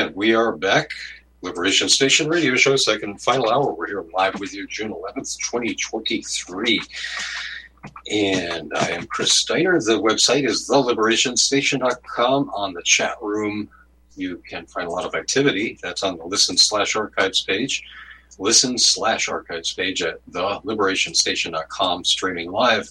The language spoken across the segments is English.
And we are back. Liberation Station Radio Show, second final hour. We're here live with you June 11th, 2023. And I am Chris Steiner. The website is theliberationstation.com. On the chat room, you can find a lot of activity. That's on the listen slash archives page. Listen slash archives page at theliberationstation.com, streaming live.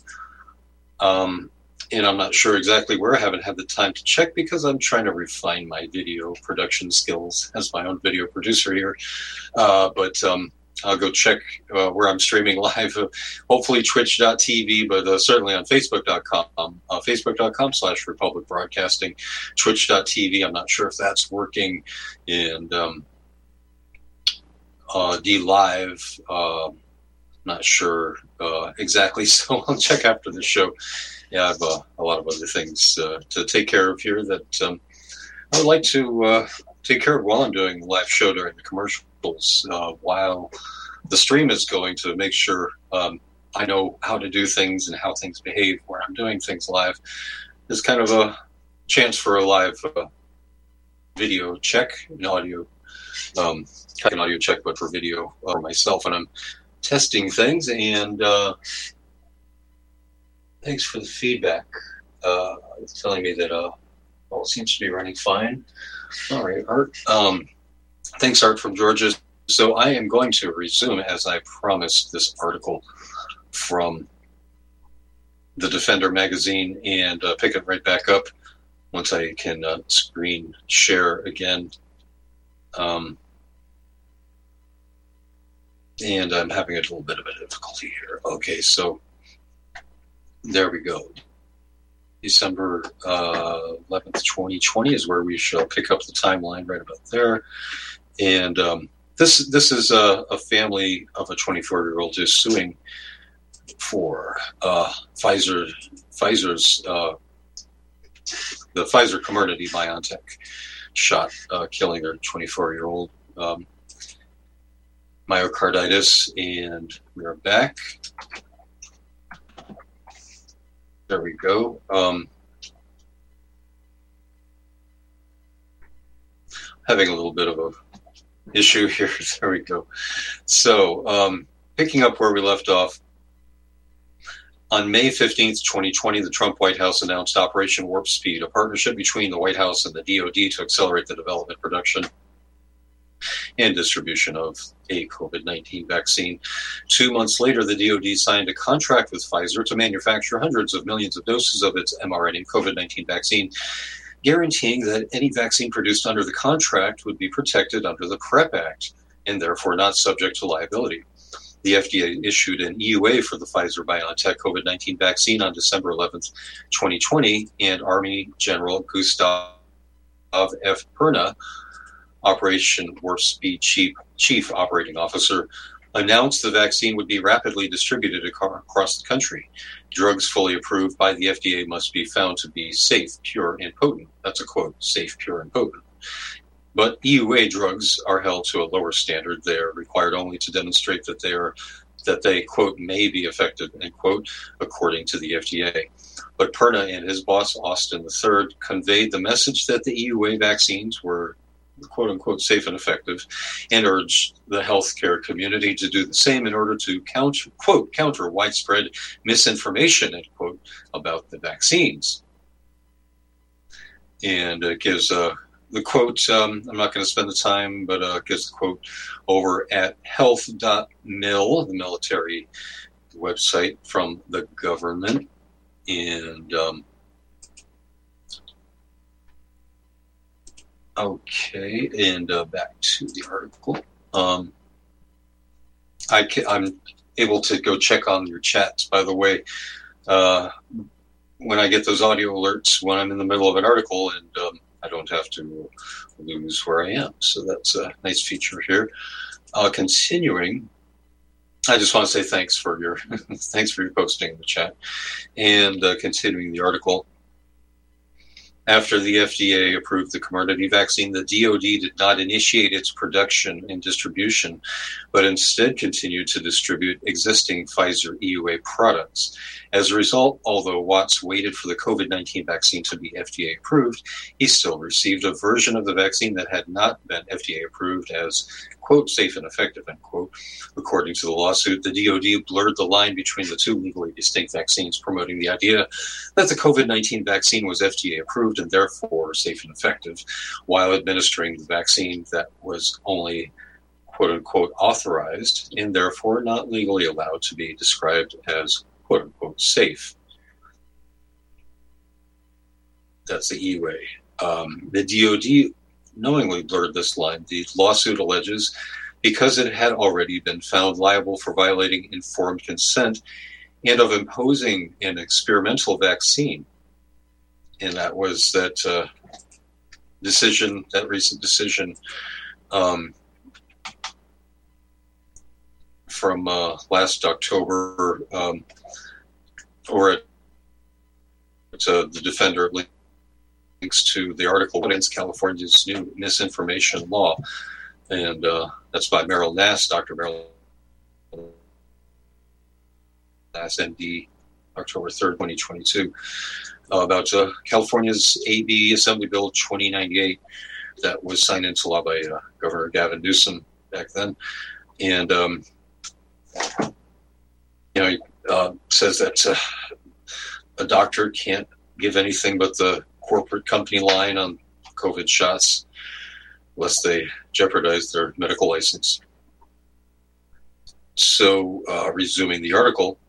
Um, and I'm not sure exactly where. I haven't had the time to check because I'm trying to refine my video production skills as my own video producer here. Uh, but um, I'll go check uh, where I'm streaming live. Uh, hopefully, twitch.tv, but uh, certainly on facebook.com, uh, facebook.com slash Republic Broadcasting, twitch.tv. I'm not sure if that's working. And um, uh, D Live, uh, not sure exactly. So I'll check after the show. Yeah, I have uh, a lot of other things uh, to take care of here that um, I would like to uh, take care of while I'm doing the live show during the commercials. Uh, while the stream is going to make sure um, I know how to do things and how things behave when I'm doing things live. It's kind of a chance for a live uh, video check, an audio, um, an audio check, but for video for myself, and I'm testing things and uh, thanks for the feedback. Uh, telling me that uh, all seems to be running fine. All right, Art. Um, thanks, Art from Georgia. So I am going to resume, as I promised, this article from the Defender magazine and uh, pick it right back up once I can uh, screen share again. Um, and I'm having a little bit of a difficulty here. Okay, so there we go. December uh, 11th, 2020 is where we shall pick up the timeline right about there. And um, this this is a, a family of a 24 year old who's suing for uh, Pfizer Pfizer's uh, the Pfizer Comirnaty BioNTech shot, uh, killing their 24 year old um, myocarditis, and we are back. There we go. Um, having a little bit of a issue here. there we go. So, um, picking up where we left off, on May 15th, 2020, the Trump White House announced Operation Warp Speed, a partnership between the White House and the DoD to accelerate the development, production, and distribution of a COVID 19 vaccine. Two months later, the DoD signed a contract with Pfizer to manufacture hundreds of millions of doses of its mRNA COVID 19 vaccine, guaranteeing that any vaccine produced under the contract would be protected under the PrEP Act and therefore not subject to liability. The FDA issued an EUA for the Pfizer BioNTech COVID 19 vaccine on December 11th, 2020, and Army General Gustave F. Perna Operation Warp Speed Chief, Chief Operating Officer, announced the vaccine would be rapidly distributed across the country. Drugs fully approved by the FDA must be found to be safe, pure, and potent. That's a quote safe, pure, and potent. But EUA drugs are held to a lower standard. They are required only to demonstrate that they are that they quote may be effective end quote according to the FDA. But Perna and his boss Austin III conveyed the message that the EUA vaccines were quote unquote safe and effective, and urged the healthcare community to do the same in order to counter quote counter widespread misinformation end quote about the vaccines. And it gives uh, the quote. Um, I'm not going to spend the time, but uh, gives the quote over at health.mil, the military website from the government, and um, Okay, and uh, back to the article. Um, I am able to go check on your chats, by the way, uh, when I get those audio alerts when I'm in the middle of an article, and um, I don't have to lose where I am. So that's a nice feature here. Uh, continuing, I just want to say thanks for your thanks for your posting in the chat, and uh, continuing the article. After the FDA approved the Comirnaty vaccine, the DoD did not initiate its production and distribution, but instead continued to distribute existing Pfizer EUA products. As a result, although Watts waited for the COVID 19 vaccine to be FDA approved, he still received a version of the vaccine that had not been FDA approved as, quote, safe and effective, end quote. According to the lawsuit, the DoD blurred the line between the two legally distinct vaccines, promoting the idea that the COVID 19 vaccine was FDA approved and therefore safe and effective, while administering the vaccine that was only quote unquote authorized and therefore not legally allowed to be described as quote unquote safe. That's the EUA. Um, the DoD knowingly blurred this line. The lawsuit alleges because it had already been found liable for violating informed consent and of imposing an experimental vaccine. And that was that uh, decision, that recent decision um, from uh, last October, um, or at, uh, the defender links to the article "What Ends California's new misinformation law, and uh, that's by Meryl Nass, Dr. Meryl Nass, MD, October 3rd, 2022, uh, about uh, California's AB Assembly Bill 2098 that was signed into law by uh, Governor Gavin Newsom back then. And um, you know, uh, says that uh, a doctor can't give anything but the corporate company line on COVID shots, lest they jeopardize their medical license. So, uh, resuming the article,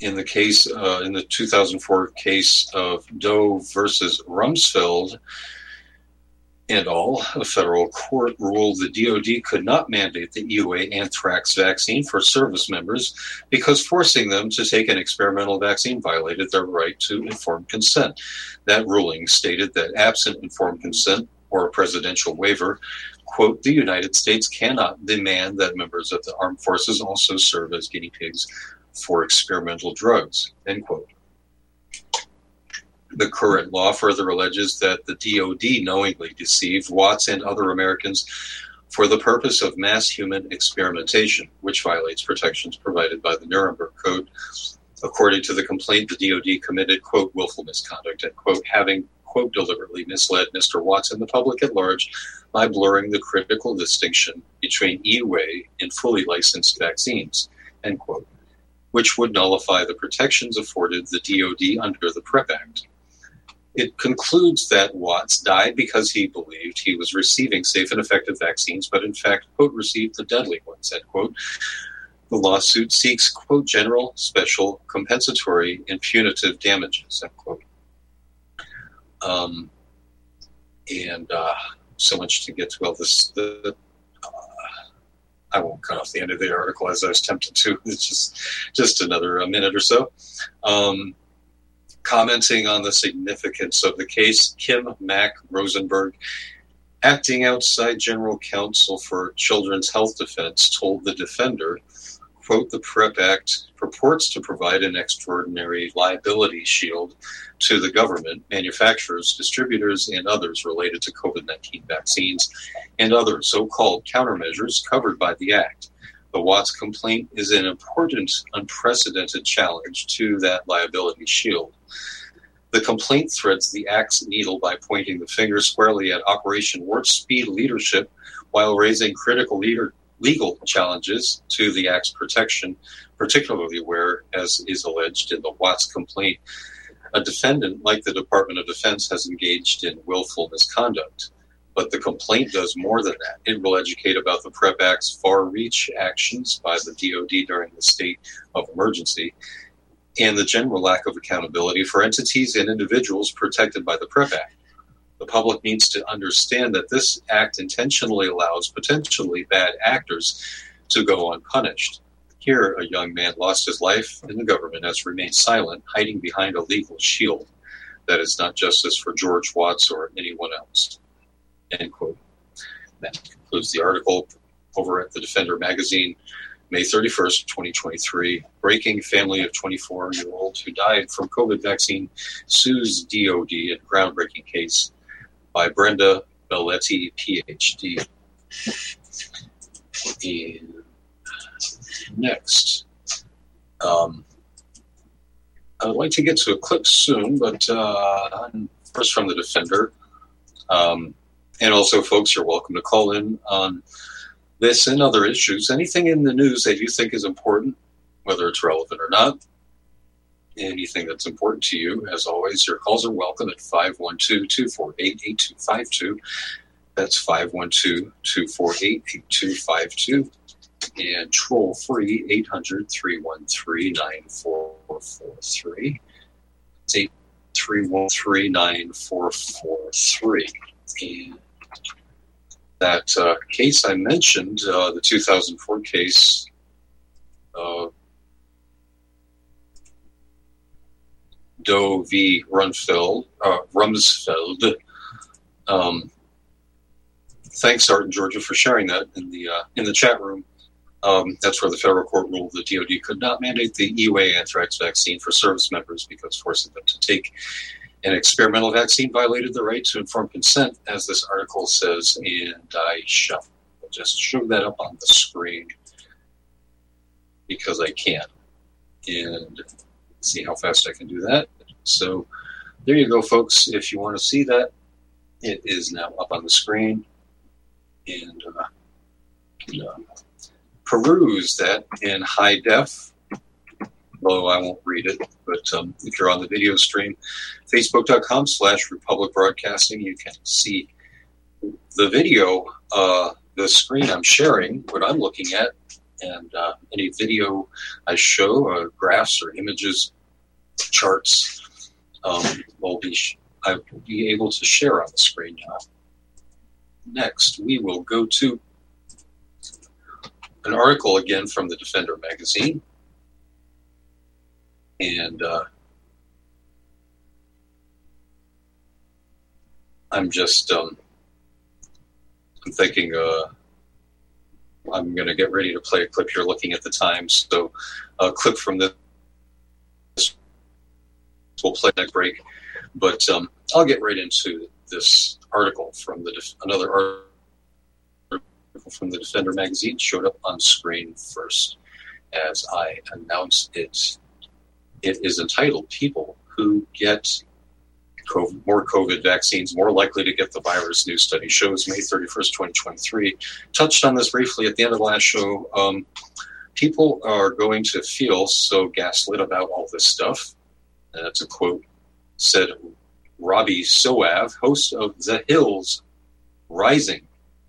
in the case, uh, in the 2004 case of Doe versus Rumsfeld, and all, a federal court ruled the DoD could not mandate the EUA anthrax vaccine for service members because forcing them to take an experimental vaccine violated their right to informed consent. That ruling stated that absent informed consent or a presidential waiver, quote, the United States cannot demand that members of the armed forces also serve as guinea pigs for experimental drugs, end quote. The current law further alleges that the DoD knowingly deceived Watts and other Americans for the purpose of mass human experimentation, which violates protections provided by the Nuremberg Code. According to the complaint, the DoD committed, quote, willful misconduct and, quote, having, quote, deliberately misled Mr. Watts and the public at large by blurring the critical distinction between EUA and fully licensed vaccines, end quote, which would nullify the protections afforded the DoD under the PrEP Act. It concludes that Watts died because he believed he was receiving safe and effective vaccines, but in fact, quote, received the deadly ones, end quote. The lawsuit seeks, quote, general, special, compensatory, and punitive damages, end quote. Um, and uh, so much to get to. Well, this, the, uh, I won't cut off the end of the article as I was tempted to. It's just, just another minute or so. Um, commenting on the significance of the case, Kim Mack Rosenberg, acting outside general counsel for Children's Health Defense, told the defender, quote, the PrEP Act purports to provide an extraordinary liability shield to the government, manufacturers, distributors, and others related to COVID 19 vaccines and other so called countermeasures covered by the Act. The Watts complaint is an important, unprecedented challenge to that liability shield. The complaint threads the axe needle by pointing the finger squarely at Operation Warp Speed leadership while raising critical leader, legal challenges to the act's protection, particularly where, as is alleged in the Watts complaint, a defendant like the Department of Defense has engaged in willful misconduct. But the complaint does more than that. It will educate about the PrEP Act's far reach actions by the DoD during the state of emergency and the general lack of accountability for entities and individuals protected by the PrEP Act. The public needs to understand that this act intentionally allows potentially bad actors to go unpunished. Here, a young man lost his life, and the government has remained silent, hiding behind a legal shield. That is not justice for George Watts or anyone else. End quote. That concludes the article over at the Defender magazine, May 31st, 2023. Breaking family of 24 year old who died from COVID vaccine sues DOD in groundbreaking case by Brenda Baletti, PhD. And next, Um, I would like to get to a clip soon, but uh, first from the Defender. Um, and also, folks, you're welcome to call in on this and other issues. Anything in the news that you think is important, whether it's relevant or not, anything that's important to you, as always, your calls are welcome at 512 248 8252. That's 512 248 8252. And troll free 800 313 9443. It's 313 9443. And that uh, case I mentioned, uh, the 2004 case, uh, Doe v. Runfeld, uh, Rumsfeld. Um, thanks, Art in Georgia, for sharing that in the uh, in the chat room. Um, that's where the federal court ruled the DoD could not mandate the EUA anthrax vaccine for service members because forcing them to take an experimental vaccine violated the right to informed consent, as this article says. And I shall just show that up on the screen because I can. And see how fast I can do that. So there you go, folks. If you want to see that, it is now up on the screen. And uh, uh, peruse that in high def. Although I won't read it, but um, if you're on the video stream, facebook.com slash Republic Broadcasting, you can see the video, uh, the screen I'm sharing, what I'm looking at, and uh, any video I show, uh, graphs or images, charts, um, will be sh- I will be able to share on the screen now. Next, we will go to an article again from the Defender magazine. And uh, I'm just um, I'm thinking uh, I'm going to get ready to play a clip here looking at the time, So a clip from this we'll play that break. But um, I'll get right into this article from the another article from the Defender magazine showed up on screen first as I announce it. It is entitled People Who Get COVID, More COVID Vaccines More Likely to Get the Virus. New study shows May 31st, 2023. Touched on this briefly at the end of the last show. Um, people are going to feel so gaslit about all this stuff. That's a quote said Robby Soave, host of The Hills Rising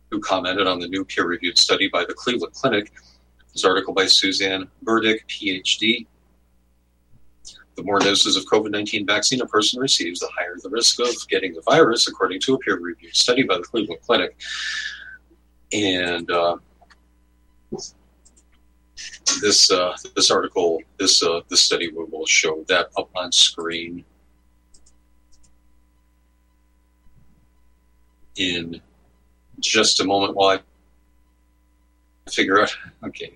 who commented on the new peer reviewed study by the Cleveland Clinic. This article by Suzanne Burdick, PhD. The more doses of COVID 19 vaccine a person receives, the higher the risk of getting the virus, according to a peer reviewed study by the Cleveland Clinic. And uh, this uh, this article, this uh, this study will, show that up on screen in just a moment while I figure out. Okay,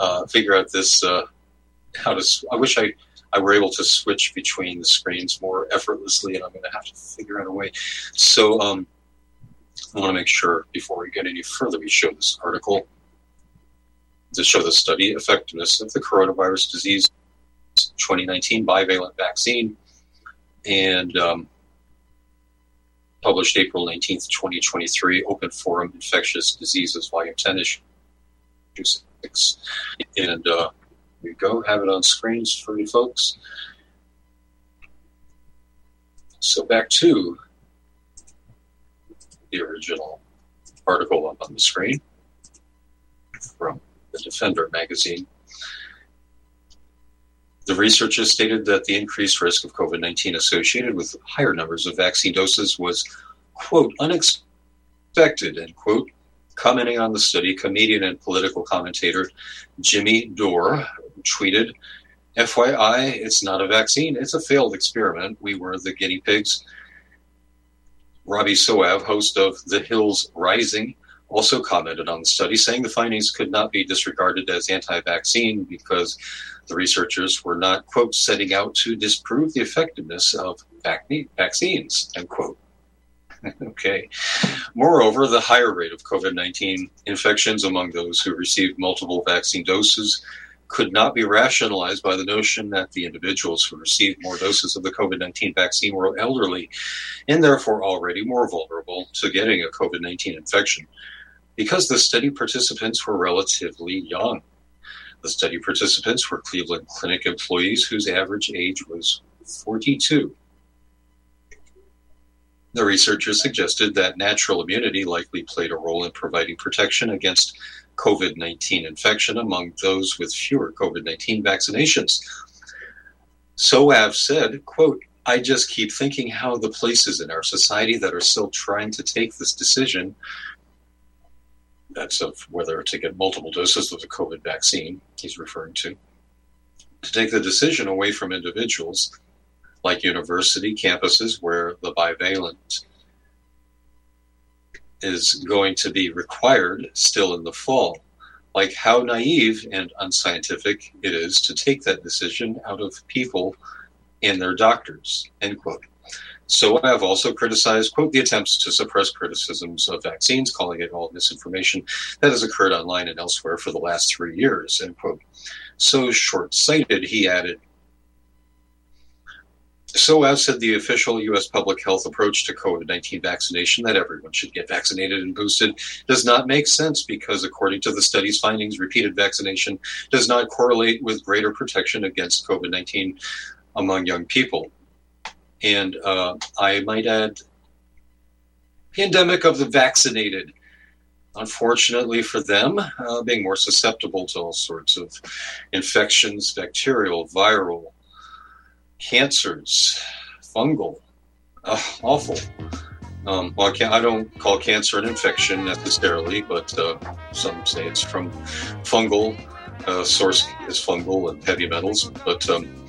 uh, figure out this uh, how to. I wish I I were able to switch between the screens more effortlessly, and I'm going to have to figure out a way. So um, I want to make sure before we get any further, we show this article to show the study effectiveness of the coronavirus disease 2019 bivalent vaccine and um, published April 19th, 2023, Open Forum Infectious Diseases, Volume 10, Issue 6. And uh, you go, have it on screens for you folks. So back to the original article up on the screen from the Defender magazine. The researchers stated that the increased risk of COVID 19 associated with higher numbers of vaccine doses was, quote, unexpected, end quote. Commenting on the study, comedian and political commentator Jimmy Dore tweeted, FYI, it's not a vaccine, it's a failed experiment. We were the guinea pigs. Robby Soave, host of The Hills Rising, also commented on the study, saying the findings could not be disregarded as anti vaccine because the researchers were not, quote, setting out to disprove the effectiveness of vaccines, end quote. okay. Moreover, the higher rate of COVID 19 infections among those who received multiple vaccine doses could not be rationalized by the notion that the individuals who received more doses of the COVID 19 vaccine were elderly and therefore already more vulnerable to getting a COVID 19 infection because the study participants were relatively young. The study participants were Cleveland Clinic employees whose average age was 42. The researchers suggested that natural immunity likely played a role in providing protection against COVID 19 infection among those with fewer COVID 19 vaccinations. Soave said, quote, I just keep thinking how the places in our society that are still trying to take this decision, that's of whether to get multiple doses of the COVID vaccine, he's referring to, to take the decision away from individuals like university campuses where the bivalent is going to be required still in the fall. Like how naive and unscientific it is to take that decision out of people and their doctors. End quote. So I have also criticized, quote, the attempts to suppress criticisms of vaccines, calling it all misinformation that has occurred online and elsewhere for the last three years, end quote. So short sighted, he added, so, as said the official U.S. public health approach to COVID 19 vaccination, that everyone should get vaccinated and boosted, does not make sense because, according to the study's findings, repeated vaccination does not correlate with greater protection against COVID 19 among young people. And uh, I might add, pandemic of the vaccinated. Unfortunately for them, uh, being more susceptible to all sorts of infections, bacterial, viral, cancers, fungal, uh, awful. Um, well, I, I, don't call cancer an infection necessarily, but uh, some say it's from fungal. Uh, source is fungal and heavy metals. But um,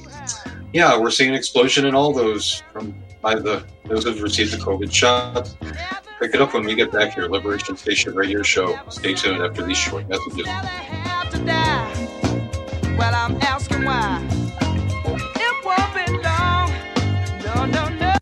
yeah, we're seeing an explosion in all those from by the those who've received the COVID shot. Pick it up when we get back here. Liberation Station Radio Show. Stay tuned after these short messages. Well, I'm asking why.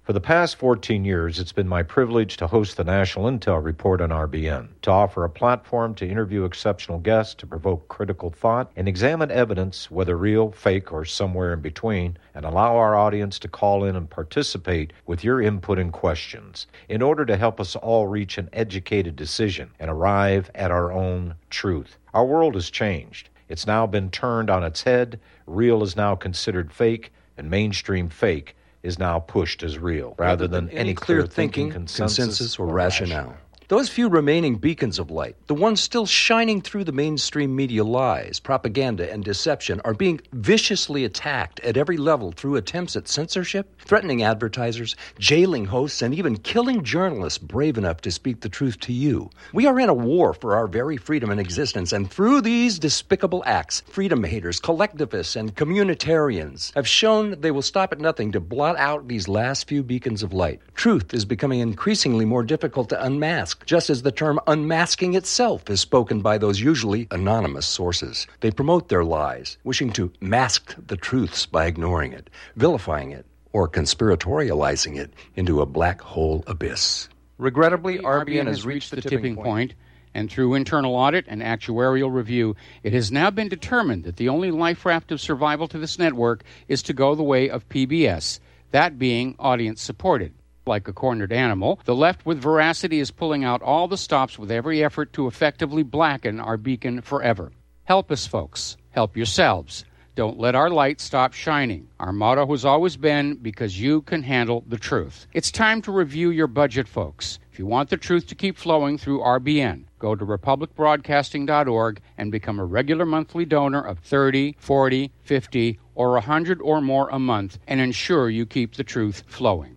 For the past 14 years, it's been my privilege to host the National Intel Report on RBN, to offer a platform to interview exceptional guests, to provoke critical thought, and examine evidence, whether real, fake, or somewhere in between, and allow our audience to call in and participate with your input and questions in order to help us all reach an educated decision and arrive at our own truth. Our world has changed. It's now been turned on its head. Real is now considered fake, and mainstream fake is now pushed as real, rather than any clear thinking, consensus, or rationale. Those few remaining beacons of light, the ones still shining through the mainstream media lies, propaganda, and deception, are being viciously attacked at every level through attempts at censorship, threatening advertisers, jailing hosts, and even killing journalists brave enough to speak the truth to you. We are in a war for our very freedom and existence, and through these despicable acts, freedom haters, collectivists, and communitarians have shown they will stop at nothing to blot out these last few beacons of light. Truth is becoming increasingly more difficult to unmask just as the term unmasking itself is spoken by those usually anonymous sources. They promote their lies, wishing to mask the truths by ignoring it, vilifying it, or conspiratorializing it into a black hole abyss. Regrettably, RBN has reached the tipping point, and through internal audit and actuarial review, it has now been determined that the only life raft of survival to this network is to go the way of PBS, that being audience supported like a cornered animal, the left with veracity is pulling out all the stops with every effort to effectively blacken our beacon forever. Help us, folks. Help yourselves. Don't let our light stop shining. Our motto has always been because you can handle the truth. It's time to review your budget, folks. If you want the truth to keep flowing through RBN, go to republicbroadcasting.org and become a regular monthly donor of 30, 40, 50, or 100 or more a month and ensure you keep the truth flowing.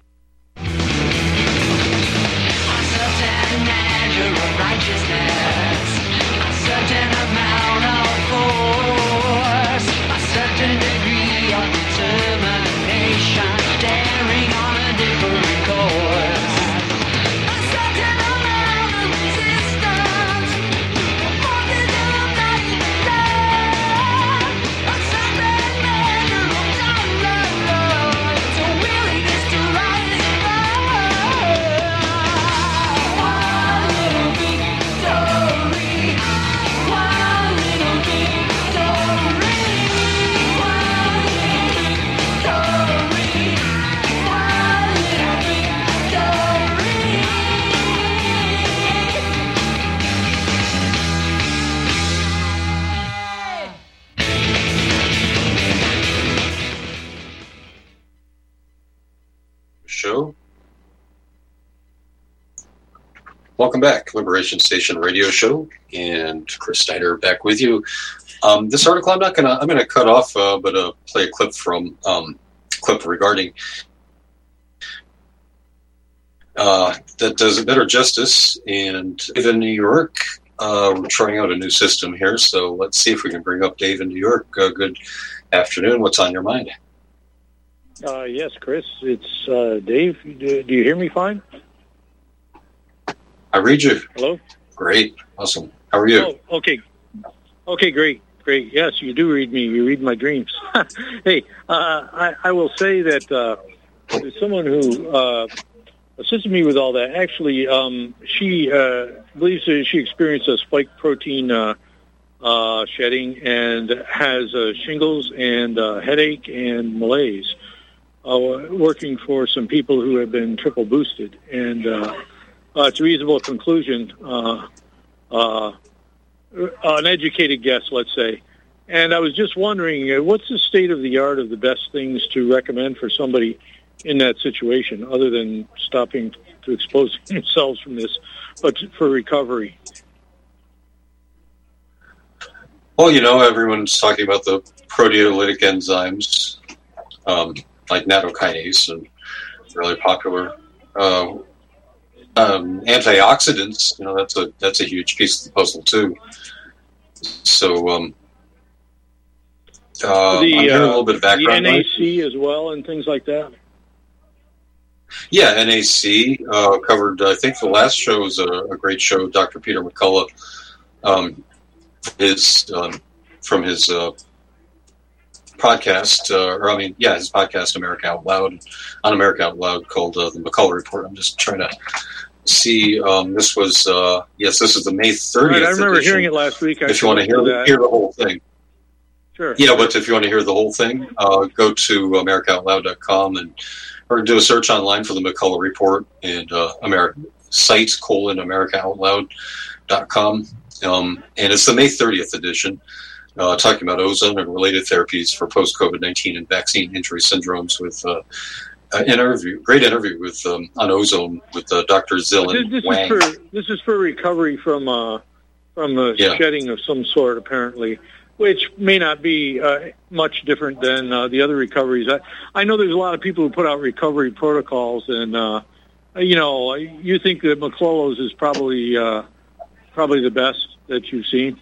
Welcome back, Liberation Station Radio Show, and Chris Steiner back with you. Um, this article, I'm not gonna, I'm gonna cut off, uh, but uh, play a clip from um, clip regarding uh, that does it better justice. And in New York, uh, we're trying out a new system here, so let's see if we can bring up Dave in New York. Uh, good afternoon. What's on your mind? Uh, yes, Chris. It's uh, Dave. Do, do, you hear me fine? I read you. Hello. Great. Awesome. How are you? Oh, okay. Okay, great. Great. Yes, you do read me. You read my dreams. hey, uh, I, I, will say that uh, someone who uh, assisted me with all that, actually, um, she uh, believes that she experienced a spike protein shedding and has shingles and headache and malaise uh, working for some people who have been triple boosted, and uh, uh, it's a reasonable conclusion, uh, uh, an educated guess, let's say. And I was just wondering, uh, what's the state of the art of the best things to recommend for somebody in that situation, other than stopping to expose themselves from this, but for recovery? Well, you know, everyone's talking about the proteolytic enzymes. Um, like nattokinase and really popular. Uh, um, antioxidants, you know, that's a that's a huge piece of the puzzle too. So, um, uh, the, I'm hearing a little bit of background. The NAC as well, and things like that. Yeah, NAC uh, covered. I think the last show was a, a great show. Dr. Peter McCullough, um, his um, from his uh, podcast, uh, or I mean, yeah, his podcast, America Out Loud, on America Out Loud, called uh, the McCullough Report. I'm just trying to see. Um, this was uh, yes, this is the May 30th. Right, I remember edition. hearing it last week. I if you want to hear that. hear the whole thing, sure. Yeah, but if you want to hear the whole thing, uh, go to AmericaOutloud.com and or do a search online for the McCullough Report and uh, America sites colon AmericaOutloud.com. Um, and it's the May 30th edition uh, talking about ozone and related therapies for post COVID 19 and vaccine injury syndromes with uh, an interview, great interview with um, on ozone with uh, Dr. Zilin this, this Wang. Is for, this is for recovery from uh, from a Yeah. shedding of some sort, apparently, which may not be uh, much different than uh, the other recoveries. I, I know there's a lot of people who put out recovery protocols, and uh, you know, you think that McClellan's is probably uh, probably the best that you've seen,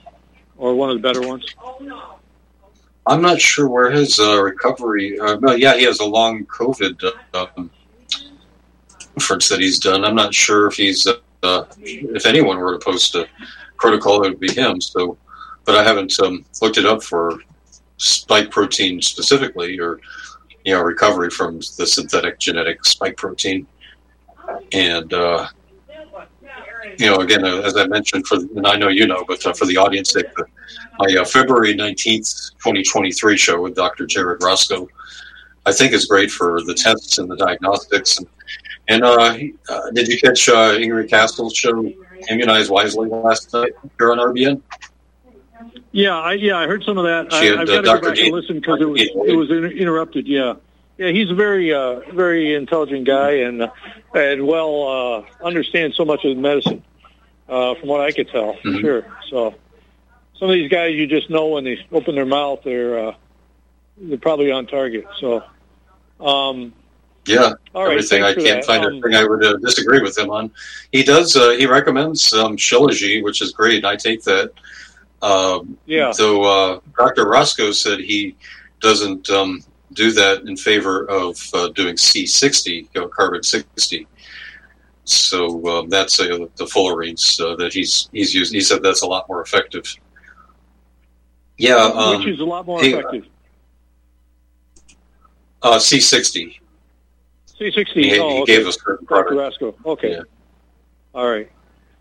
or one of the better ones. I'm not sure where his uh, recovery. Uh, well, yeah, he has a long COVID uh, um, that he's done. I'm not sure if he's uh, uh, if anyone were to post a protocol, it would be him. So, but I haven't um, looked it up for spike protein specifically, or you know, recovery from the synthetic genetic spike protein. And uh, you know, again, uh, as I mentioned, for and I know you know, but uh, for the audience, sake, my uh, February nineteenth, twenty twenty three show with Dr. Jared Roscoe, I think is great for the tests and the diagnostics. And, and uh, uh, did you catch uh, Ingrid Castle's show, Immunize Wisely, last night here on RBN? Yeah, I, yeah, I heard some of that. She I, had, I've got to go back and listen because it was it was interrupted. Yeah, yeah, he's a very uh, very intelligent guy and uh, and well uh, understands so much of medicine, uh, from what I could tell, for mm-hmm. sure. So some of these guys, you just know when they open their mouth, they're uh, they're probably on target. So. Um, yeah, everything. I can't that. find um, anything I would uh, disagree with him on. He does. Uh, he recommends um, Shilajit, which is great. I take that. Um, yeah. So uh, Dr. Roscoe said he doesn't um, do that in favor of uh, doing C60, you know, carbon 60. So um, that's uh, the fullerenes uh, that he's he's used. He said that's a lot more effective. Yeah, um, which is a lot more he, effective. Uh, C60. C60. He, oh, he okay. gave us Dr. Roscoe. Okay. Yeah. All right.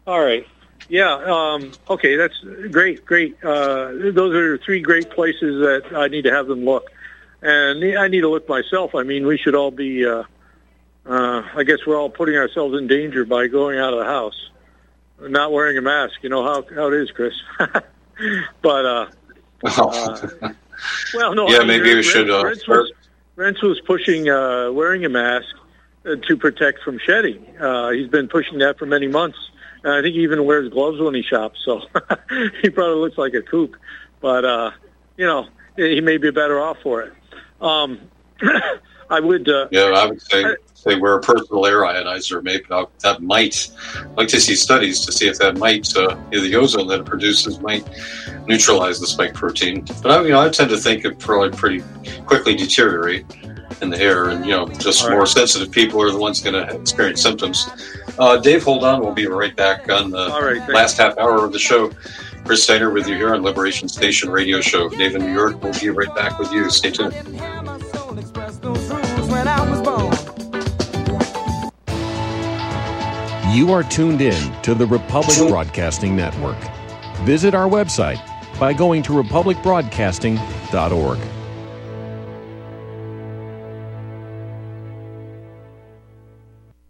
All right. Yeah. Um, okay. That's great. Great. Uh, those are three great places that I need to have them look and I need to look myself. I mean, we should all be. Uh, uh, I guess we're all putting ourselves in danger by going out of the house, not wearing a mask. You know how how it is, Chris. but uh, uh, well, no. Yeah, I mean, maybe we should. Uh, Rense was, Rense was pushing uh, wearing a mask uh, to protect from shedding. Uh, he's been pushing that for many months. And I think he even wears gloves when he shops, so he probably looks like a kook. But uh, you know, he may be better off for it. Um, I would. Uh, yeah, I would say say wear a personal air ionizer. Maybe that might. I'd like to see studies to see if that might uh, the ozone that it produces might neutralize the spike protein. But I, you know, I tend to think it probably pretty quickly deteriorate in the air, and you know, just All more right. sensitive people are the ones going to experience symptoms. Uh, Dave, hold on. We'll be right back on the right, last half hour of the show. Chris Steiner with you here on Liberation Station Radio Show. Dave in New York, we'll be right back with you. Stay tuned. You are tuned in to the Republic Broadcasting Network. Visit our website by going to republicbroadcasting.org.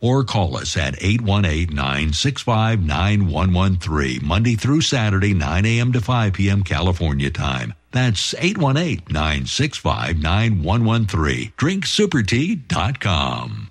or call us at 818-965-9113, Monday through Saturday, 9 a.m. to 5 p.m. California time. That's 818-965-9113. DrinkSuperTea.com.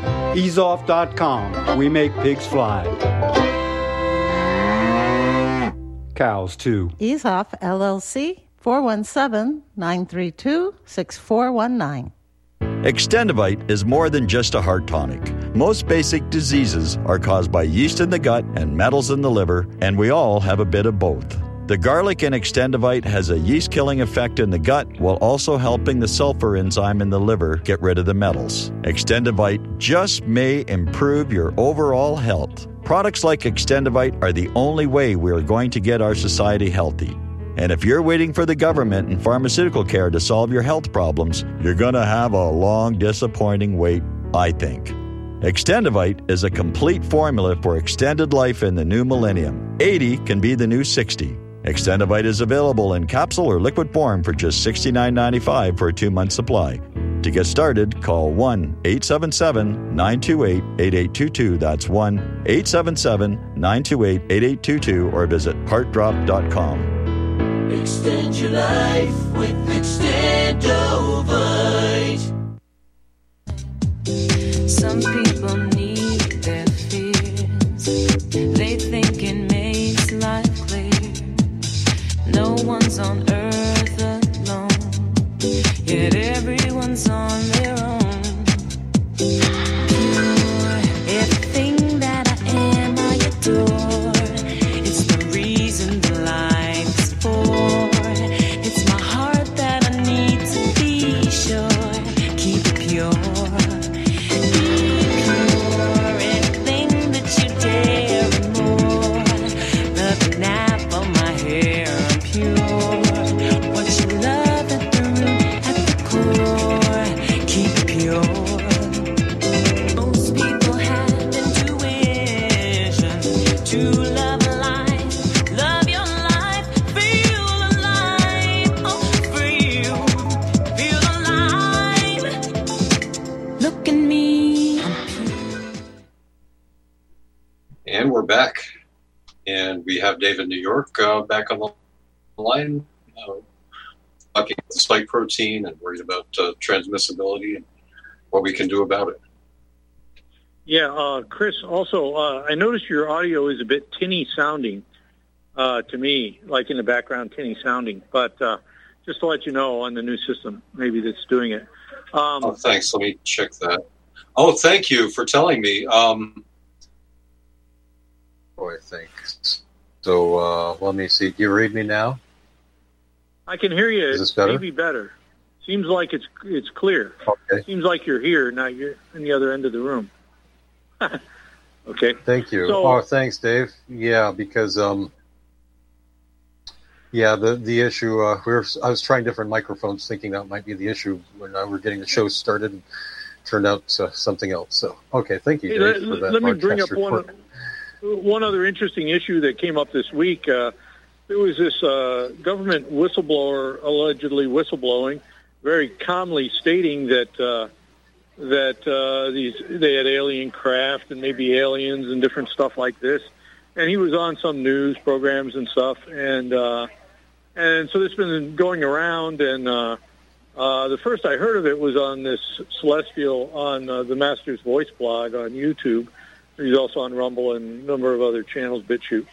Easeoff.com. We make pigs fly. Cows, too. Easeoff, LLC, 417 932 6419. Extendovite is more than just a heart tonic. Most basic diseases are caused by yeast in the gut and metals in the liver, and we all have a bit of both. The garlic in Extendovite has a yeast killing effect in the gut while also helping the sulfur enzyme in the liver get rid of the metals. Extendovite just may improve your overall health. Products like Extendovite are the only way we are going to get our society healthy. And if you're waiting for the government and pharmaceutical care to solve your health problems, you're going to have a long, disappointing wait, I think. Extendovite is a complete formula for extended life in the new millennium. 80 can be the new 60. Extendovite is available in capsule or liquid form for just $69.95 for a two month supply. To get started, call 1 877 928 8822. That's 1 877 928 8822 or visit heartdrop.com. Extend your life with Extendovite. Some people No one's on earth alone, yet everyone's on their We have David New York uh, back on the line, uh, talking about the spike protein and worried about uh, transmissibility and what we can do about it. Yeah, uh, Chris. Also, uh, I noticed your audio is a bit tinny sounding uh, to me, like in the background, tinny sounding. But uh, just to let you know, on the new system, maybe that's doing it. Um, Oh, thanks. Let me check that. Oh, thank you for telling me. Um, oh, I think. So uh, let me see. Do you read me now? I can hear you. Is this better? Maybe better. Seems like it's it's clear. Okay. Seems like you're here, not you're in the other end of the room. okay. Thank you. So- oh, thanks, Dave. Yeah, because um, yeah, the the issue uh, we were I was trying different microphones, thinking that might be the issue when uh, we're getting the show started. And turned out uh, something else. So, okay, thank you, Hey, Dave, let, for that let me bring up report. one other interesting issue that came up this week. Uh, there was this uh, government whistleblower allegedly whistleblowing, very calmly stating that uh, that uh, these they had alien craft and maybe aliens and different stuff like this. And he was on some news programs and stuff, and uh, and so this has been going around. And uh, uh, the first I heard of it was on this Celestial on uh, the Master's Voice blog on YouTube. He's also on Rumble and a number of other channels, BitChute.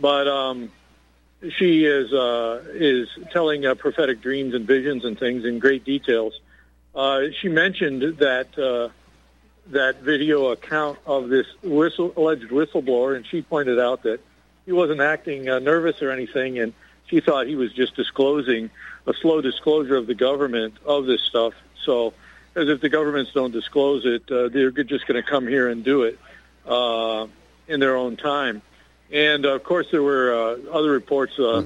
But um, she is uh, is telling uh, prophetic dreams and visions and things in great details. Uh, she mentioned that uh, that video account of this whistle, alleged whistleblower, and she pointed out that he wasn't acting uh, nervous or anything, and she thought he was just disclosing a slow disclosure of the government of this stuff. So, as if the governments don't disclose it, uh, they're just going to come here and do it uh, in their own time. And of course, there were uh, other reports uh,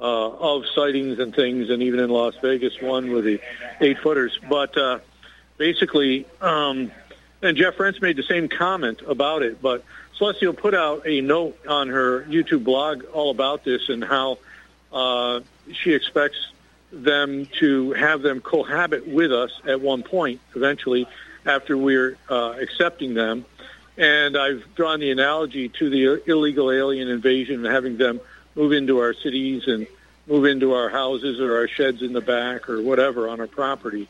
uh, of sightings and things, and even in Las Vegas, one with the eight footers. But uh, basically, um, and Jeff Rense made the same comment about it. But Celestial put out a note on her YouTube blog all about this and how uh, she expects them to have them cohabit with us at one point, eventually, after we're uh, accepting them. And I've drawn the analogy to the illegal alien invasion and having them move into our cities and move into our houses or our sheds in the back or whatever on our property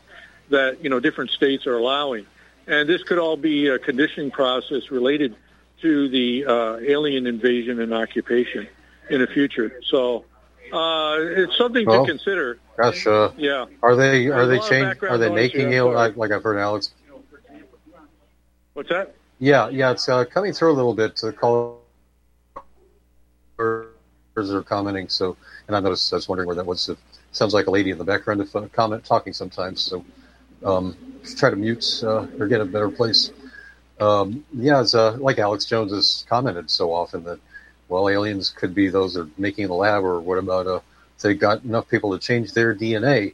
that, you know, different states are allowing. And this could all be a conditioning process related to the uh, alien invasion and occupation in the future. So uh, it's something Well, to consider. Gosh, uh, Yeah. are they are There's they lot of change? background Are they making it like, like I've heard Alex? What's that? Yeah, yeah, it's uh, coming through a little bit. To call are commenting. So, and I noticed I was wondering where that was. It sounds like a lady in the background of uh, comment talking sometimes. So, um, try to mute uh, or get a better place. Um, yeah, it's uh, like Alex Jones has commented so often that well, aliens could be those that are making in the lab, or what about uh, they got enough people to change their DNA?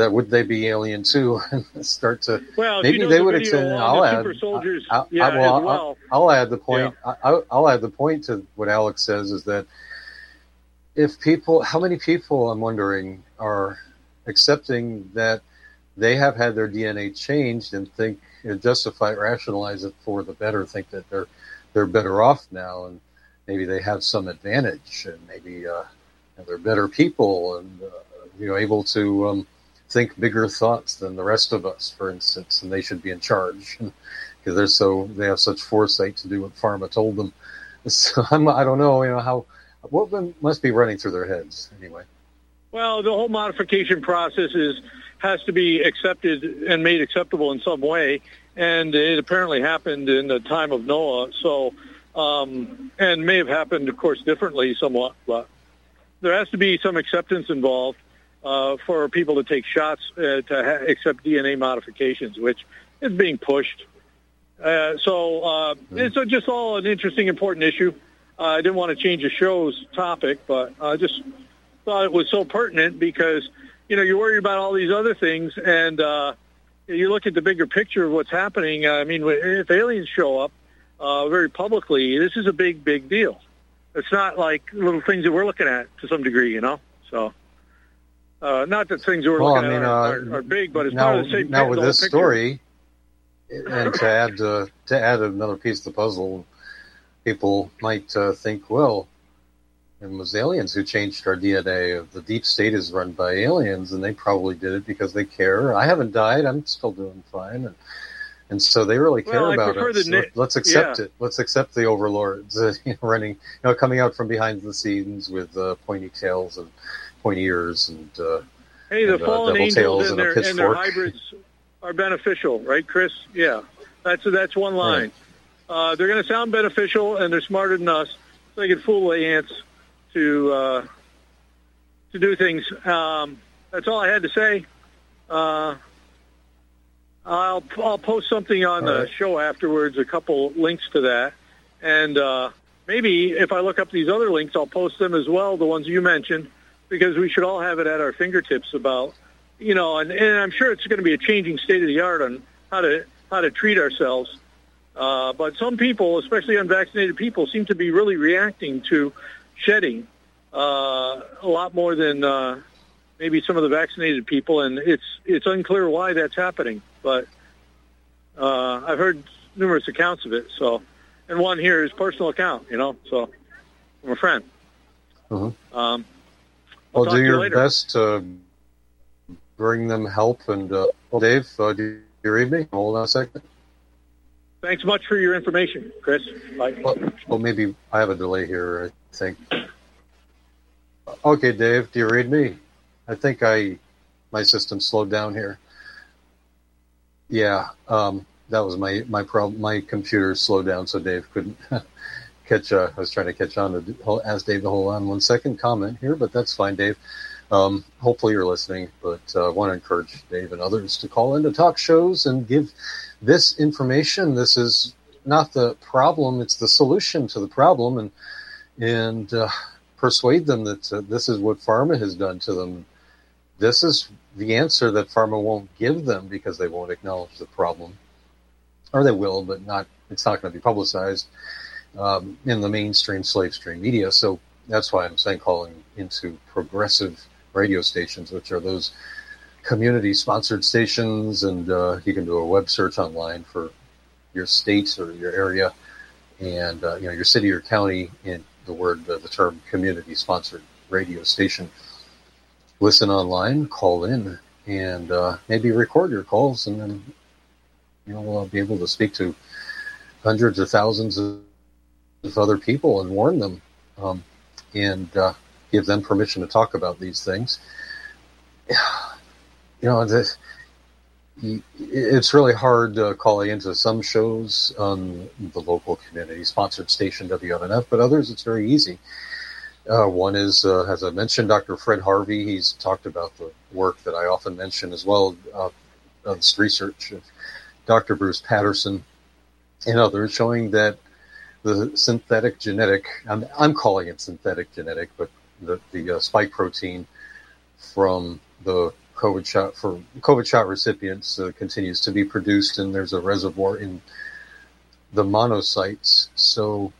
That would they be alien too? and start to Well, maybe you know they the would extend. I'll add. soldiers, I, I, yeah, I, well, well. I, will add the point. I, I- I'll add the point to what Alex says is that if people, how many people, I'm wondering, are accepting that they have had their DNA changed and think and justify, rationalize it for the better, think that they're they're better off now, and maybe they have some advantage, and maybe uh, they're better people, and uh, you know, able to um, think bigger thoughts than the rest of us, for instance, and they should be in charge because they're so they have such foresight to do what Pharma told them. So I'm, I don't know, you know how what must be running through their heads anyway. Well, the whole modification process is has to be accepted and made acceptable in some way, and it apparently happened in the time of Noah. So, um, and may have happened, of course, differently somewhat, but there has to be some acceptance involved uh, for people to take shots uh, to ha- accept DNA modifications, which is being pushed. Uh, so uh, it's uh, just all an interesting, important issue. Uh, I didn't want to change the show's topic, but I just thought it was so pertinent because you know you're worried about all these other things, and uh, you look at the bigger picture of what's happening. I mean, if aliens show up uh, very publicly, this is a big, big deal. It's not like little things that we're looking at to some degree, you know. So, uh, not that things we're Well, I looking mean, at are, uh, are, are big, but it's now, part of the same. now with this picture. story, and to add uh, to add another piece of the puzzle, people might uh, think, well, it was aliens who changed our DNA. The deep state is run by aliens, and they probably did it because they care. I haven't died; I'm still doing fine, and and so they really care Well, about us. na- Let's accept yeah. it. Let's accept the overlords uh, you know, running, you know, coming out from behind the scenes with uh, pointy tails and pointy ears and. Uh, Hey, the and, uh, fallen double angels tails and and their and their hybrids are beneficial, right, Chris? Yeah, that's that's one line. Uh, they're going to sound beneficial, and they're smarter than us, so they can fool the ants to uh, to do things. Um, that's all I had to say. I'll I'll post something on the show afterwards, a couple links to that, and uh, maybe if I look up these other links, I'll post them as well, the ones you mentioned, because we should all have it at our fingertips about, you know, and, and I'm sure it's going to be a changing state of the art on how to how to treat ourselves. Uh, but some people, especially unvaccinated people, seem to be really reacting to shedding uh, a lot more than uh, maybe some of the vaccinated people, and it's it's unclear why that's happening. But uh, I've heard numerous accounts of it. So, and one here is personal account, you know. So, from a friend. Mhm. Um, Well, do you your later. best to bring them help. And uh, well, Dave, uh, do you read me? Hold on a second. Thanks much for your information, Chris. Bye. Well, maybe I have a delay here. I think. Okay, Dave, do you read me? I think I my system slowed down here. Yeah, um, that was my my problem. My computer slowed down, so Dave couldn't catch. Uh, I was trying to catch on to ask Dave to hold on one second. Comment here, but that's fine, Dave. Um, hopefully you're listening, but uh, I want to encourage Dave and others to call into talk shows and give this information. This is not the problem; it's the solution to the problem, and and uh, persuade them that uh, this is what pharma has done to them. This is the answer that pharma won't give them because they won't acknowledge the problem, or they will, but not. It's not going to be publicized um, in the mainstream slave stream media. So that's why I'm saying calling into progressive radio stations, which are those community sponsored stations, and uh, you can do a web search online for your state or your area, and uh, you know your city or county in the word uh, the term community sponsored radio station. Listen online, call in, and uh, maybe record your calls, and then you know we'll be able to speak to hundreds or thousands of, of other people and warn them, um, and uh, give them permission to talk about these things. You know, the, it's really hard uh, calling into some shows on the local community sponsored station WMNF, but others it's very easy. Uh, one is, uh, as I mentioned, Dr. Fred Harvey. He's talked about the work that I often mention as well, uh, this research of Dr. Bruce Patterson and others showing that the synthetic genetic, I'm, I'm calling it synthetic genetic, but the, the uh, spike protein from the COVID shot for COVID shot recipients uh, continues to be produced, and there's a reservoir in the monocytes. So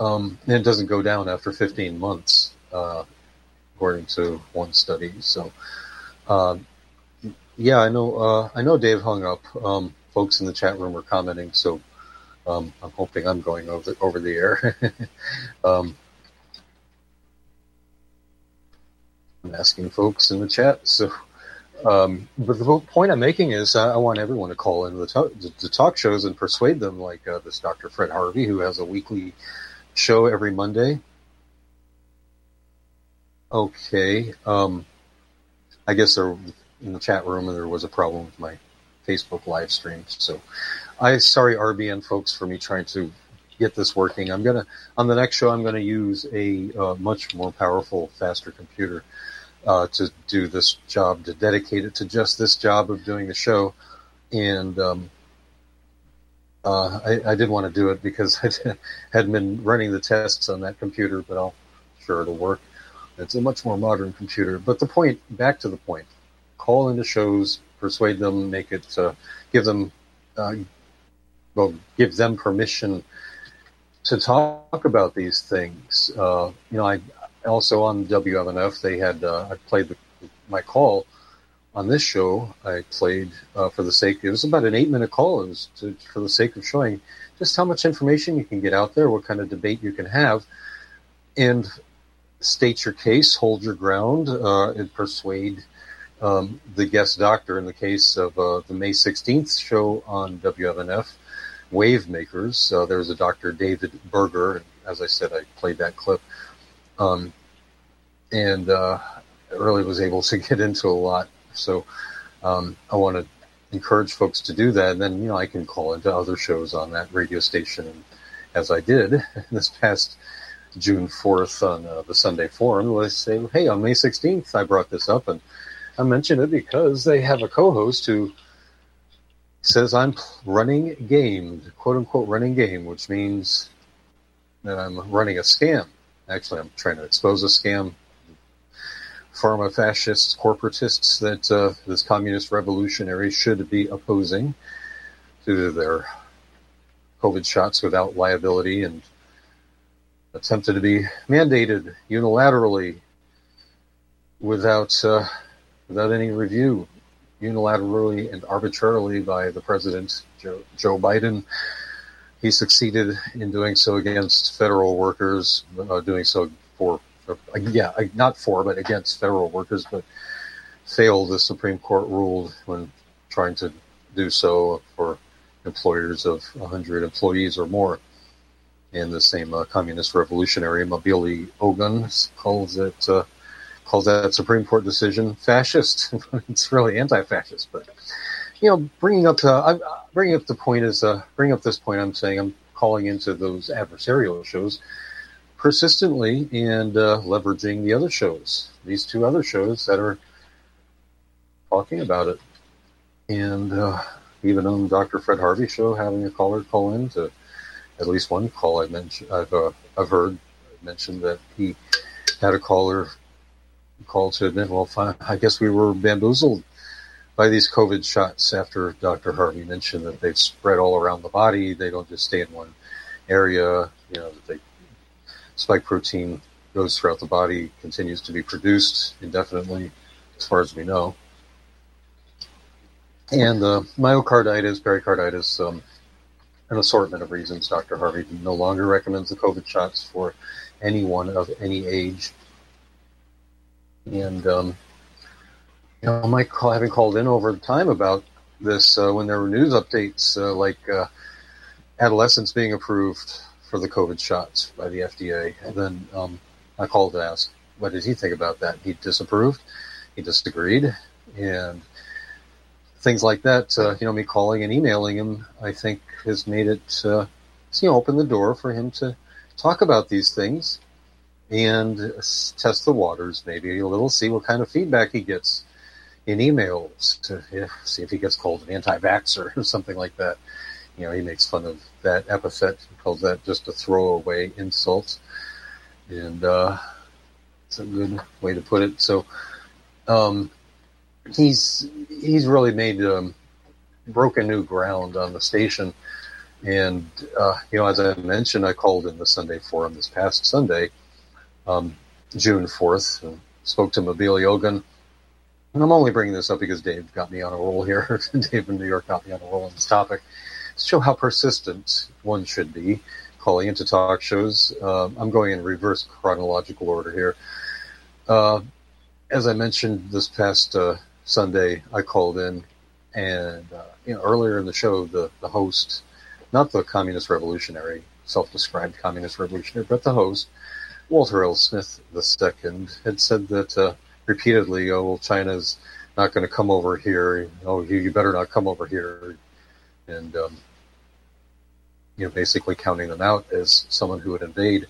um, and it doesn't go down after 15 months, uh, according to one study. So, uh, yeah, I know. Uh, I know Dave hung up. Um, folks in the chat room are commenting, so um, I'm hoping I'm going over the, over the air. um, I'm asking folks in the chat. So, um, but the point I'm making is I, I want everyone to call into the, to- the talk shows and persuade them, like uh, this Dr. Fred Harvey, who has a weekly show every Monday. Okay. Um, I guess there in the chat room there was a problem with my Facebook live stream. So I sorry RBN folks for me trying to get this working. I'm gonna on the next show I'm gonna use a uh, much more powerful, faster computer uh, to do this job, to dedicate it to just this job of doing the show, and um, uh, I, I, did want to do it because I hadn't been running the tests on that computer, but I'll sure it'll work. It's a much more modern computer. But the point, back to the point, call into shows, persuade them, make it, uh, give them, uh, well, give them permission to talk about these things. Uh, you know, I also on WMNF they had uh, I played the, my call on this show, I played uh, for the sake. It was about an eight-minute call. It was to, for the sake of showing just how much information you can get out there, what kind of debate you can have, and state your case, hold your ground, uh, and persuade um, the guest doctor. In the case of uh, the May 16th show on WMNF, Wave Makers, uh, there was a Dr. David Berger. As I said, I played that clip. Um, and uh, really was able to get into a lot so um, I want to encourage folks to do that. And then, you know, I can call into other shows on that radio station. As I did this past June 4th on uh, the Sunday Forum, let's say, hey, on May 16th, I brought this up and I mentioned it because they have a co host who says I'm running game, quote unquote running game, which means that I'm running a scam. Actually, I'm trying to expose a scam pharma fascists, corporatists that uh, this communist revolutionary should be opposing due to their COVID shots without liability and attempted to be mandated unilaterally without uh, without any review, unilaterally and arbitrarily by the president Joe, Joe Biden. He succeeded in doing so against federal workers, uh, doing so for yeah, not for, but against federal workers, but failed. The Supreme Court ruled when trying to do so for employers of 100 employees or more. And the same uh, communist revolutionary Mabili Ogun calls it uh, calls that Supreme Court decision fascist. it's really anti-fascist, but you know, bringing up uh, bringing up the point is uh, bringing up this point. I'm saying I'm calling into those adversarial shows persistently and uh, leveraging the other shows, these two other shows that are talking about it. And uh, even on Dr. Fred Harvey show, having a caller call in to at least one call I mentioned, I've, uh, I've heard mentioned that he had a caller call to admit, well, fine, I guess we were bamboozled by these COVID shots after Dr. Harvey mentioned that they've spread all around the body. They don't just stay in one area, you know, that they spike protein goes throughout the body, continues to be produced indefinitely, as far as we know. And uh, myocarditis, pericarditis, um, an assortment of reasons. Dr. Harvey no longer recommends the COVID shots for anyone of any age. And, um, you know, Mike having called in over time about this uh, when there were news updates uh, like uh, adolescents being approved for the COVID shots by the FDA. And then um, I called to ask, what did he think about that? He disapproved, he disagreed, and things like that. Uh, you know, me calling and emailing him, I think, has made it, uh, you know, open the door for him to talk about these things and test the waters, maybe a little, see what kind of feedback he gets in emails to yeah, see if he gets called an anti-vaxxer or something like that. You know, he makes fun of that epithet, he calls that just a throwaway insult, and uh, it's a good way to put it. So, um, he's he's really made um, broken new ground on the station. And, uh, you know, as I mentioned, I called in the Sunday Forum this past Sunday, um, June 4th, and spoke to Mobile Yogan. And I'm only bringing this up because Dave got me on a roll here. Dave in New York got me on a roll on this topic. Show how persistent one should be calling into talk shows. Um, I'm going in reverse chronological order here. Uh, as I mentioned this past uh, Sunday, I called in, and uh, you know earlier in the show, the the host, not the communist revolutionary, self-described communist revolutionary, but the host, Walter L. Smith II, had said that uh, repeatedly, "Oh, well, China's not going to come over here. Oh, you, you better not come over here," and um, you know, basically counting them out as someone who would invade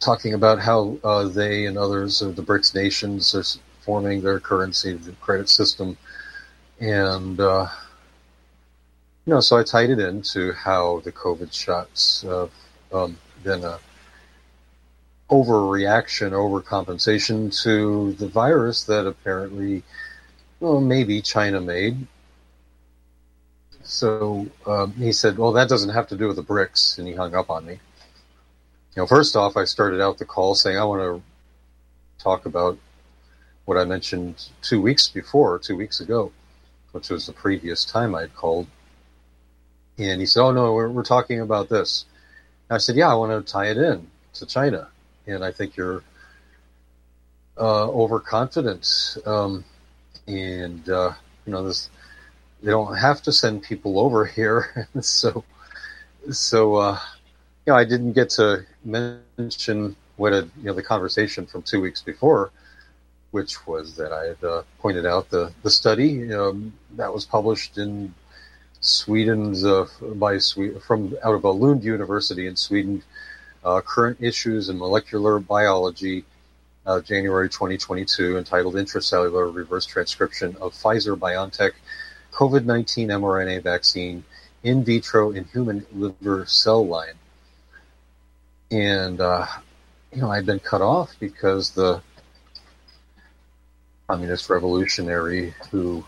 talking about how uh, they and others of the BRICS nations are forming their currency, the credit system, and uh, you know, so I tied it into how the COVID shots have um, been a overreaction, overcompensation to the virus that apparently, well, maybe China made. So um, he said, "Well, that doesn't have to do with the BRICS. and he hung up on me you know, first off, I started out the call saying I want to talk about what I mentioned two weeks before, two weeks ago, which was the previous time I'd called. And he said, "Oh no, we're, we're talking about this." And I said, "Yeah, I want to tie it in to China, and I think you're uh, overconfident, um, and uh, you know this. They don't have to send people over here, so so." Uh, you know, I didn't get to mention what had, you know, the conversation from two weeks before, which was that I had uh, pointed out the, the study um, that was published in Sweden's, uh, by Sweden, from out of a Lund University in Sweden, uh, current issues in molecular biology, uh, January 2022, entitled Intracellular Reverse Transcription of Pfizer BioNTech COVID 19 mRNA Vaccine in vitro in human liver cell line. And uh, you know I'd been cut off because the communist revolutionary who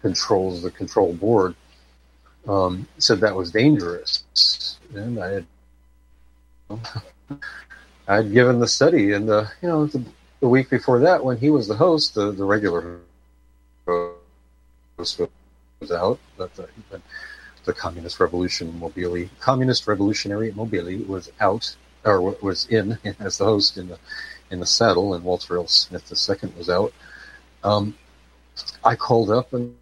controls the control board um, said that was dangerous, and I had I'd given the study, and the you know the, the week before that when he was the host, the the regular host was out, but the, the communist revolution mobile communist revolutionary mobile was out or was in as the host in the in the saddle, and Walter L. Smith II was out. Um, I called up and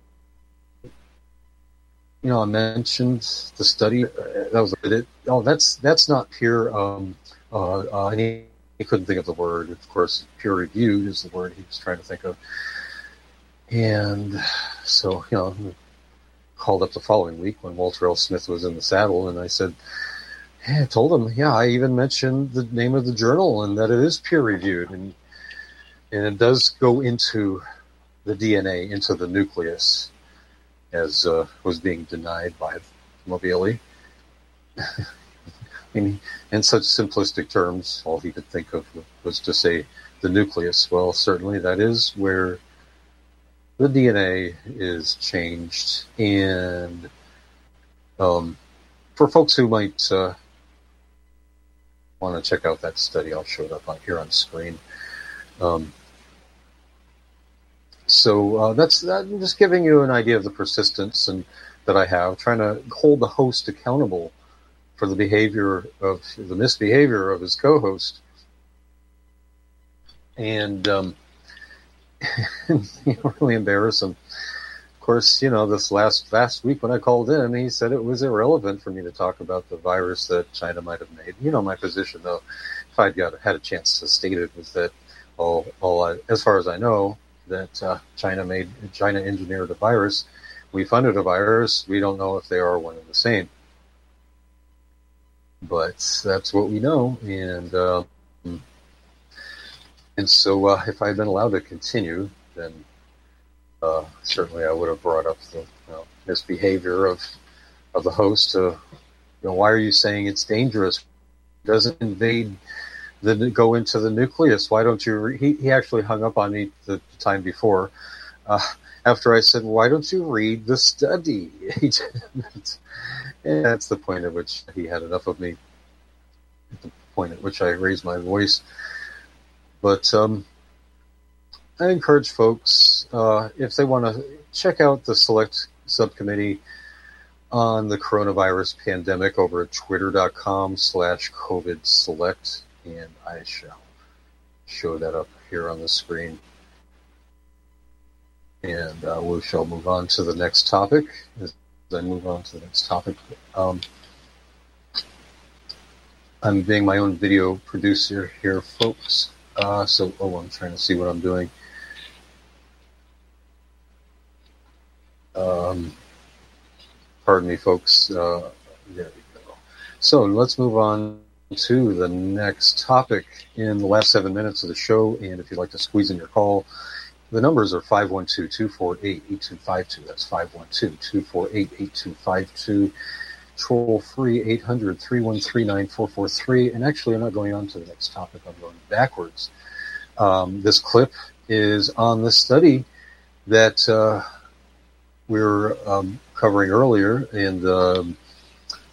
you know I mentioned the study. Uh, that was it. Oh, that's that's not peer. Um, uh, uh, he, he couldn't think of the word. Of course, peer reviewed is the word he was trying to think of. And so you know, called up the following week when Walter L. Smith was in the saddle, and I said. Yeah, I told him, yeah, I even mentioned the name of the journal and that it is peer reviewed and and it does go into the DNA, into the nucleus, as uh, was being denied by Mobili. I mean, in such simplistic terms, all he could think of was to say the nucleus. Well, certainly that is where the DNA is changed. And um, for folks who might uh, want to check out that study, I'll show it up on, here on screen. Um, so uh, that's that, I'm just giving you an idea of the persistence and that I have, trying to hold the host accountable for the behavior of the misbehavior of his co-host, and um, really embarrass him. Of course, you know this last last week when I called in, he said it was irrelevant for me to talk about the virus that China might have made. You know, my position though, if I'd got had a chance to state it, was that all all I, as far as I know, that uh, China made China engineered a virus. We funded a virus. We don't know if they are one and the same, but that's what we know. And um, and so, uh, if I had been allowed to continue, then uh, certainly I would have brought up the you know, misbehavior of of the host. To, you know, why are you saying it's dangerous? It doesn't invade the go into the nucleus. Why don't you? He he actually hung up on me the time before. Uh, after I said, "Why don't you read the study?" and that's the point at which he had enough of me. At the point at which I raised my voice. But um, I encourage folks uh, if they want to check out the select subcommittee on the coronavirus pandemic over at twitter.com slash covid select and I shall show that up here on the screen. And uh, we shall move on to the next topic. As I move on to the next topic, um, I'm being my own video producer here, folks. Uh, so, oh, I'm trying to see what I'm doing. Um, pardon me, folks. Uh, there we go. So let's move on to the next topic in the last seven minutes of the show. And if you'd like to squeeze in your call, the numbers are 512 248 8252. That's 512 248 8252. Troll free 800 313 9443. And actually, I'm not going on to the next topic, I'm going backwards. Um, this clip is on the study that uh, we were um, covering earlier. And um,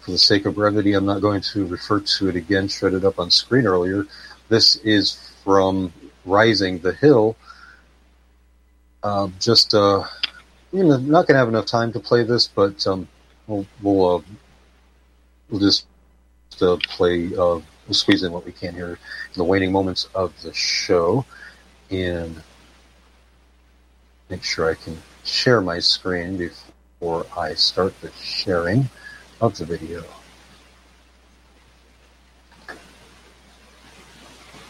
for the sake of brevity, I'm not going to refer to it again, shredded up on screen earlier. This is from Rising the Hill. Uh, just, uh, you know, not going to have enough time to play this, but um, we'll we'll, uh, we'll just uh, play. Uh, we'll squeeze in what we can here in the waning moments of the show, and make sure I can share my screen before I start the sharing of the video.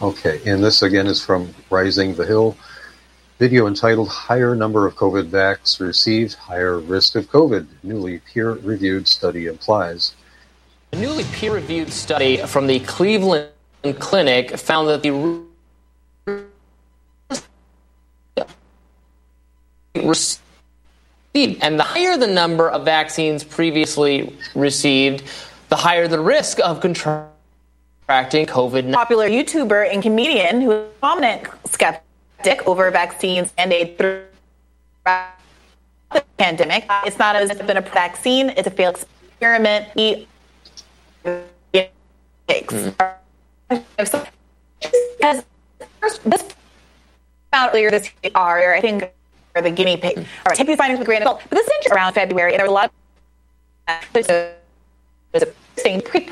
Okay, and this again is from Rising the Hill. Video entitled Higher Number of COVID Vax Received, Higher Risk of COVID, Newly Peer Reviewed Study Implies. A newly peer reviewed study from the Cleveland Clinic found that the and the higher the number of vaccines previously received, the higher the risk of contracting COVID. Popular YouTuber and comedian who is prominent skeptic over vaccines and a pandemic. It's not as if it's been a vaccine; it's a failed experiment. Takes. Because this out earlier this year, I think or the guinea pig. All right, take these findings with a grain of salt. But this is around February, and there were a lot of there's a, thing pre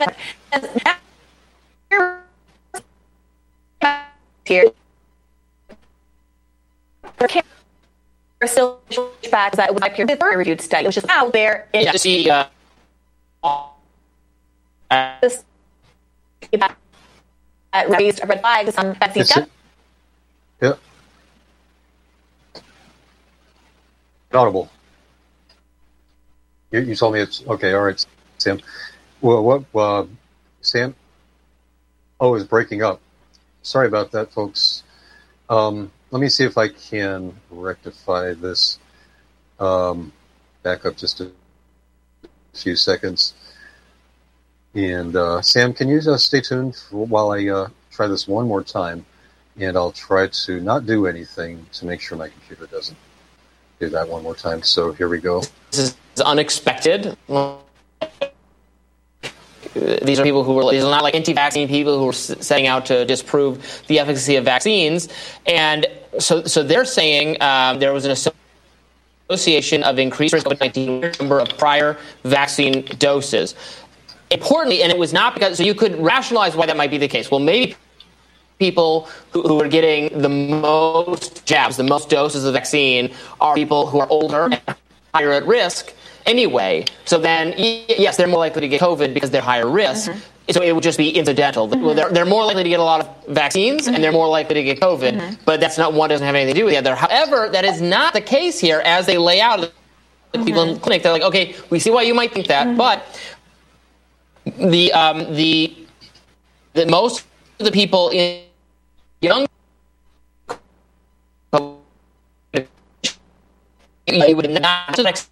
here. There are still facts that was my peer reviewed study. It was just out there. Yeah, see, uh, uh, raised a red flags on vaccine stuff. Yeah. Audible. You, you told me it's okay. All right, Sam. Well, what, uh, Sam? Oh, it's breaking up. Sorry about that, folks. Um, let me see if I can rectify this. Um, back up just a few seconds. And uh, Sam, can you uh, stay tuned while I uh, try this one more time? And I'll try to not do anything to make sure my computer doesn't do that one more time. So here we go. This is unexpected. These are people who were these are not like anti-vaccine people who were setting out to disprove the efficacy of vaccines, and so so they're saying um, there was an association of increased risk of COVID-19 number of prior vaccine doses. Importantly, and it was not because so you could rationalize why that might be the case. Well, maybe people who, who, are getting the most jabs, the most doses of vaccine, are people who are older and higher at risk anyway. So then, yes, they're more likely to get COVID because they're higher risk. Mm-hmm. So it would just be incidental. Mm-hmm. They're, they're, more likely to get a lot of vaccines mm-hmm. and they're more likely to get COVID. Mm-hmm. But that's not one doesn't have anything to do with the other. However, that is not the case here as they lay out the people in the clinic. They're like, okay, we see why you might think that, but the um, the that most of the people in young you would not expect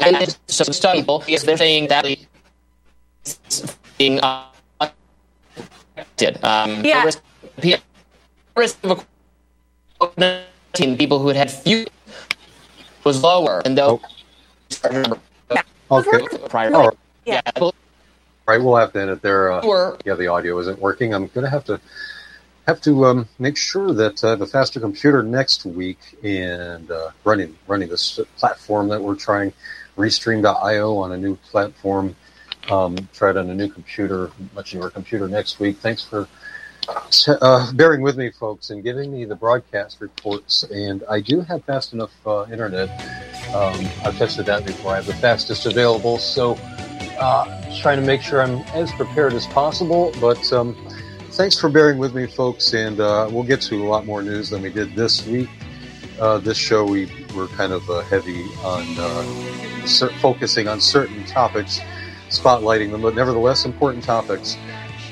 and so some people because they're saying that being uh, affected. Um, yeah. Risk, risk of COVID-19, people who had had few was lower, and though. Okay. Prior, yeah. yeah right, we'll have to edit there. Uh, Or- yeah, the audio isn't working. I'm going to have to have to um, make sure that uh, I have a faster computer next week and uh, running running this platform that we're trying, Restream.io on a new platform. Um, try it on a new computer, much newer computer next week. Thanks for uh, bearing with me, folks, and giving me the broadcast reports. And I do have fast enough uh, internet. Um, I've tested that before. I have the fastest available, so uh, trying to make sure I'm as prepared as possible. But um, thanks for bearing with me, folks, and uh, we'll get to a lot more news than we did this week. Uh, this show, we were kind of uh, heavy on uh, cer- focusing on certain topics, spotlighting them, but nevertheless important topics.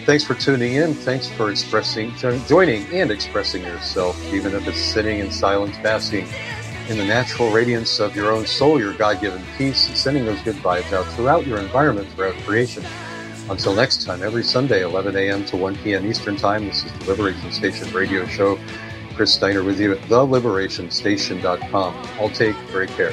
Thanks for tuning in. Thanks for expressing, joining, and expressing yourself, even if it's sitting in silence, basking in the natural radiance of your own soul, your God-given peace, and sending those good vibes out throughout your environment, throughout creation. Until next time, every Sunday, 11 a.m. to 1 p.m. Eastern Time, this is the Liberation Station radio show. Chris Steiner with you at theliberationstation.com. I'll take great care.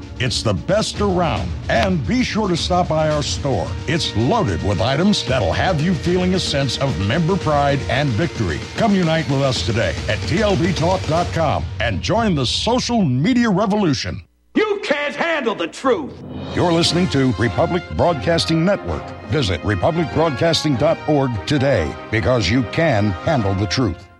It's the best around. And be sure to stop by our store. It's loaded with items that'll have you feeling a sense of member pride and victory. Come unite with us today at tlbtalk.com and join the social media revolution. You can't handle the truth. You're listening to Republic Broadcasting Network. Visit republicbroadcasting.org today because you can handle the truth.